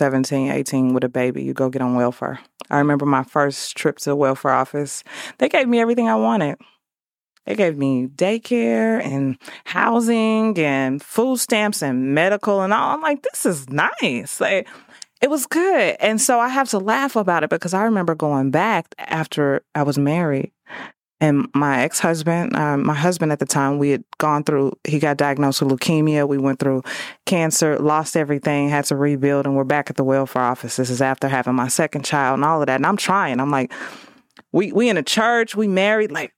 you're 17, 18 with a baby, you go get on welfare. I remember my first trip to the welfare office. They gave me everything I wanted. They gave me daycare and housing and food stamps and medical and all. I'm like, this is nice. Like, it was good. And so I have to laugh about it because I remember going back after I was married and my ex husband, um, my husband at the time, we had gone through, he got diagnosed with leukemia. We went through cancer, lost everything, had to rebuild, and we're back at the welfare office. This is after having my second child and all of that. And I'm trying. I'm like, we we in a church, we married, like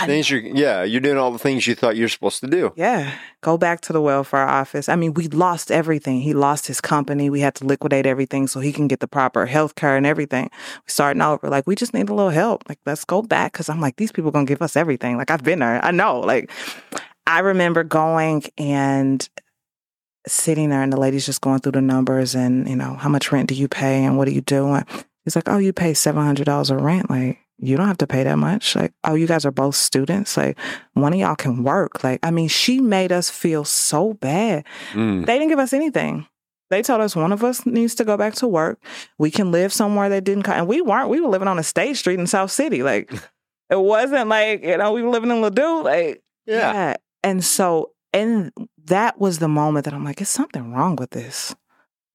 things you yeah, you're doing all the things you thought you're supposed to do. Yeah. Go back to the welfare office. I mean, we lost everything. He lost his company. We had to liquidate everything so he can get the proper health care and everything. We starting over. Like, we just need a little help. Like, let's go back. Cause I'm like, these people gonna give us everything. Like, I've been there. I know. Like, I remember going and sitting there and the lady's just going through the numbers and, you know, how much rent do you pay and what are you doing? He's like, oh, you pay $700 of rent. Like, you don't have to pay that much. Like, oh, you guys are both students. Like, one of y'all can work. Like, I mean, she made us feel so bad. Mm. They didn't give us anything. They told us one of us needs to go back to work. We can live somewhere that didn't come. And we weren't. We were living on a state street in South City. Like, it wasn't like, you know, we were living in Ladue. Like, yeah. yeah. And so, and that was the moment that I'm like, it's something wrong with this.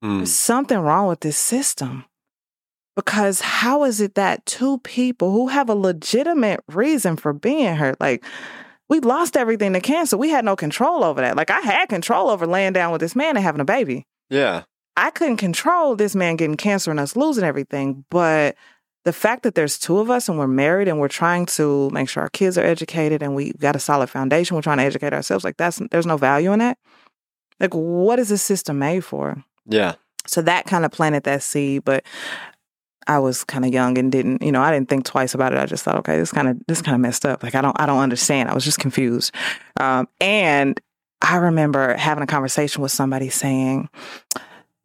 Mm. There's something wrong with this system. Because how is it that two people who have a legitimate reason for being hurt, like we lost everything to cancer, we had no control over that. Like I had control over laying down with this man and having a baby. Yeah. I couldn't control this man getting cancer and us losing everything, but the fact that there's two of us and we're married and we're trying to make sure our kids are educated and we got a solid foundation, we're trying to educate ourselves, like that's there's no value in that. Like what is this system made for? Yeah. So that kind of planted that seed, but I was kind of young and didn't, you know, I didn't think twice about it. I just thought, okay, this kind of this kind of messed up. Like I don't I don't understand. I was just confused. Um, and I remember having a conversation with somebody saying,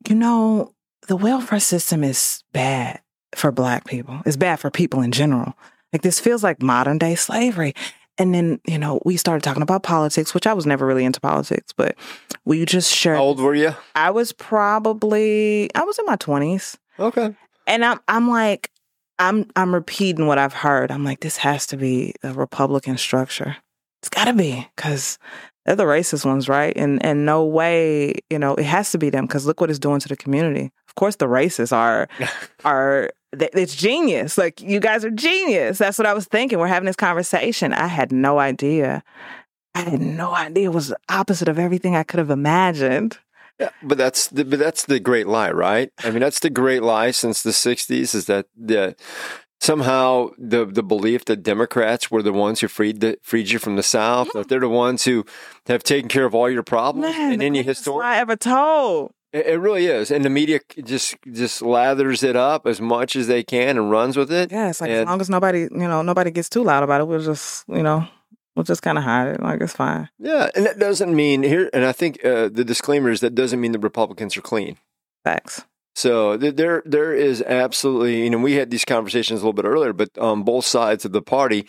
you know, the welfare system is bad for black people. It's bad for people in general. Like this feels like modern day slavery. And then, you know, we started talking about politics, which I was never really into politics, but we just shared. How old were you? I was probably, I was in my 20s. Okay. And I'm I'm like, I'm I'm repeating what I've heard. I'm like, this has to be a Republican structure. It's gotta be, because they're the racist ones, right? And and no way, you know, it has to be them because look what it's doing to the community. Of course, the racists are are it's genius. Like you guys are genius. That's what I was thinking. We're having this conversation. I had no idea. I had no idea it was the opposite of everything I could have imagined. Yeah, but that's the but that's the great lie, right? I mean, that's the great lie since the '60s is that the somehow the the belief that Democrats were the ones who freed the freed you from the South, that they're the ones who have taken care of all your problems Man, in any history I ever told. It, it, really is, and the media just just lathers it up as much as they can and runs with it. Yeah, it's like and, as long as nobody you know nobody gets too loud about it, we'll just you know We'll just kind of hide it. Like it's fine. Yeah, and that doesn't mean here. And I think uh, the disclaimer is that doesn't mean the Republicans are clean. Facts. So there, there is absolutely. You know, we had these conversations a little bit earlier, but on both sides of the party,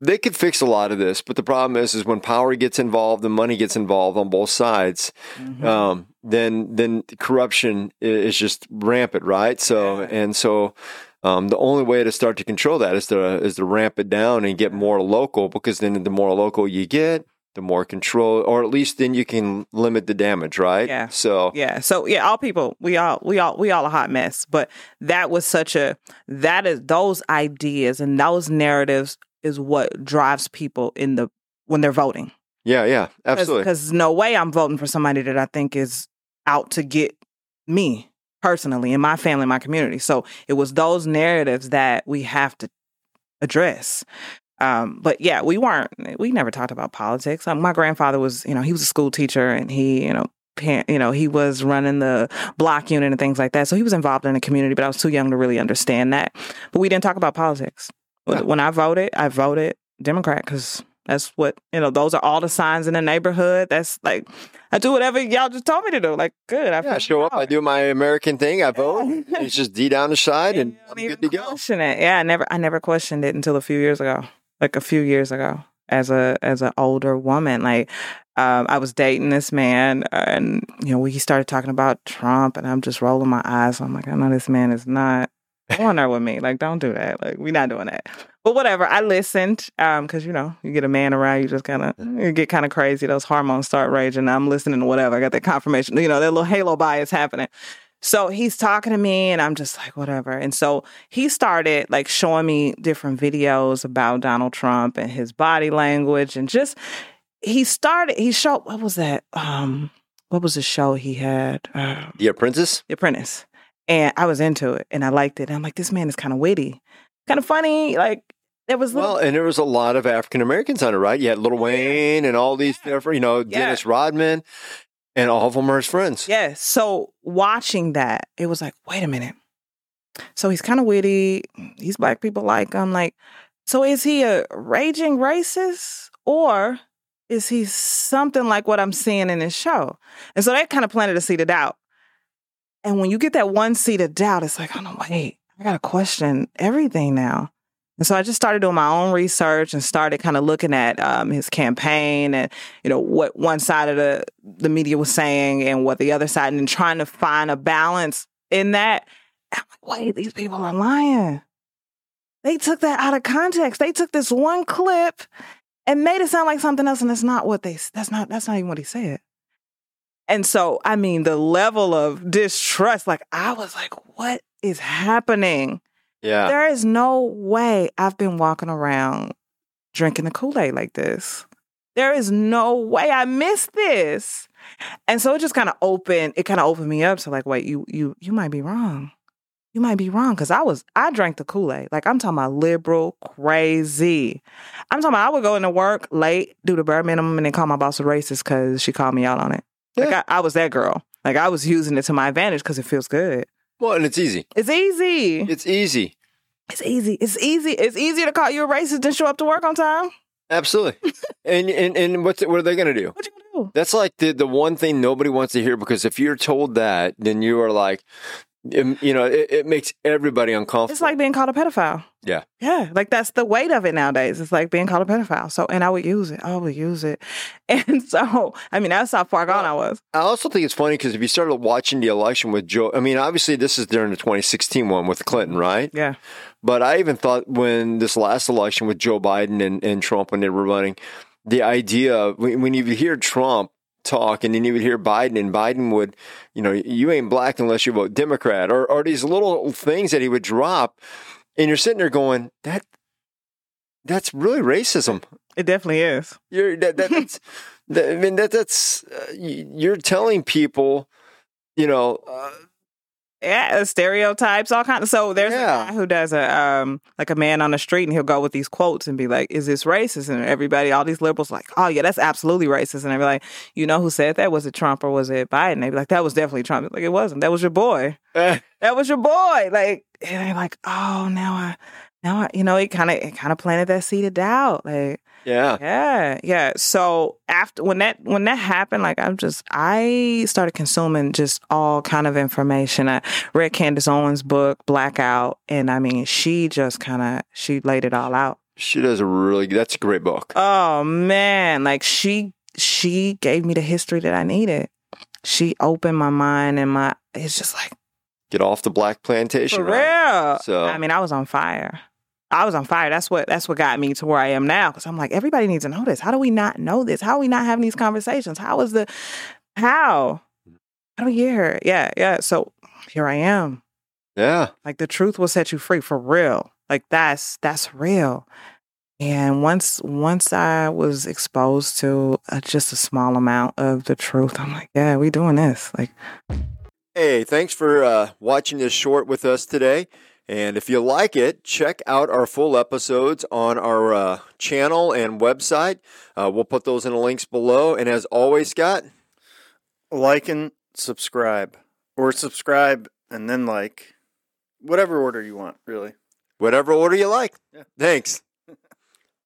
they could fix a lot of this. But the problem is, is when power gets involved, the money gets involved on both sides. Mm-hmm. Um, then, then corruption is just rampant, right? So, and so um, the only way to start to control that is to is to ramp it down and get more local because then the more local you get, the more control, or at least then you can limit the damage, right? Yeah. So yeah. So yeah, all people, we all, we all, we all a hot mess. But that was such a that is those ideas and those narratives is what drives people in the when they're voting. Yeah, yeah, absolutely. Because no way I'm voting for somebody that I think is out to get me personally in my family, my community. So it was those narratives that we have to address. Um, but yeah, we weren't, we never talked about politics. Um, my grandfather was, you know, he was a school teacher and he, you know, you know, he was running the block unit and things like that. So he was involved in the community, but I was too young to really understand that. But we didn't talk about politics. When I voted, I voted Democrat because that's what, you know, those are all the signs in the neighborhood. That's like, I do whatever y'all just told me to do. Like, good. I yeah, show up. I do my American thing. I vote. it's just D down the side and I'm good to go. Question it. Yeah, I never, I never questioned it until a few years ago. Like a few years ago, as a as an older woman, like um, I was dating this man, and you know, we started talking about Trump, and I'm just rolling my eyes. I'm like, I know this man is not going there with me. Like, don't do that. Like, we're not doing that. But whatever. I listened because you know, you get a man around, you just kind of you get kind of crazy. Those hormones start raging. I'm listening to whatever. I got that confirmation. You know, that little halo bias happening. So he's talking to me and I'm just like, whatever. And so he started like showing me different videos about Donald Trump and his body language and just he started he showed what was that? Um what was the show he had? Um, The Apprentice? The Apprentice. And I was into it and I liked it. And I'm like, this man is kind of witty, kind of funny. Like there was little, Well, and there was a lot of African Americans on it, right? You had Lil Wayne and all these different, you know, Yeah. Dennis Rodman, and all of them are his friends. Yes. So watching that, it was like, wait a minute. So he's kind of witty. These black people like him. Like, so is he a raging racist or is he something like what I'm seeing in this show? And so that kind of planted a seed of doubt. And when you get that one seed of doubt, it's like, oh no, wait, I gotta question everything now. And so I just started doing my own research and started kind of looking at um, his campaign and you know what one side of the the media was saying and what the other side, and trying to find a balance in that. I'm like, wait, these people are lying. They took that out of context. They took this one clip and made it sound like something else, and that's not what they. That's not. That's not even what he said. And so, I mean, the level of distrust, like I was like, what is happening? Yeah. There is no way I've been walking around drinking the Kool Aid like this. There is no way I missed this. And so it just kind of opened, it kind of opened me up to like, wait, you you you might be wrong. You might be wrong. Cause I was I drank the Kool-Aid. Like I'm talking about liberal, crazy. I'm talking about I would go into work late, do the bare minimum, and then call my boss a racist because she called me out on it. Like Yeah. I, I was that girl. Like I was using it to my advantage because it feels good. Well, and it's easy. It's easy. It's easy. It's easy. It's easy. It's easier to call you a racist than show up to work on time. Absolutely. and and and what's what are they going to do? What you gonna do? That's like the the one thing nobody wants to hear because if you're told that, then you are like, um, you know, it, it makes everybody uncomfortable. It's like being called a pedophile. Yeah. Yeah. Like that's the weight of it nowadays. It's like being called a pedophile. So, and I would use it. I would use it. And so, I mean, that's how far gone I was. I also think it's funny because if you started watching the election with Joe, I mean, obviously this is during the 2016 one with Clinton, right? Yeah. But I even thought when this last election with Joe Biden and, and Trump when they were running, the idea when you hear Trump talk and then you would hear Biden and Biden would, you know, you ain't black unless you vote Democrat or, or these little things that he would drop. And you're sitting there going, that that's really racism. It definitely is. You're that, that that's that, I mean that that's uh, you're telling people, you know, uh, Yeah. Stereotypes, all kinds. Of, So there's Yeah. a guy who does a, um, like a man on the street and he'll go with these quotes and be like, is this racist? And everybody, all these liberals like, oh yeah, that's absolutely racist. And they'd be like, you know who said that? Was it Trump or was it Biden? They'd be like, that was definitely Trump. Like, it wasn't. That was your boy. eh, that was your boy. Like, and they're like, oh, now I, now I, you know, it kind of, it kind of planted that seed of doubt. Like, yeah, yeah, yeah. So after when that when that happened, like I'm just, I started consuming just all kind of information. I read Candace Owens' book Blackout, and I mean, she just kind of she laid it all out. she does a really that's a great book. Oh man, like she she gave me the history that I needed. She opened my mind and my. It's just like. Get off the black plantation, For right? real. So- I mean, I was on fire. I was on fire. That's what that's what got me to where I am now. Because I'm like, everybody needs to know this. How do we not know this? How are we not having these conversations? How is the how? How do we get here? Yeah, yeah. So here I am. Yeah, Like the truth will set you free for real. Like that's that's real. And once once I was exposed to uh, just a small amount of the truth, I'm like, yeah, we doing this. Like, Hey, thanks for uh, watching this short with us today. And if you like it, check out our full episodes on our uh, channel and website. Uh, we'll put those in the links below. And as always, Scott, like and subscribe or subscribe and then like whatever order you want really whatever order you like. Yeah. Thanks.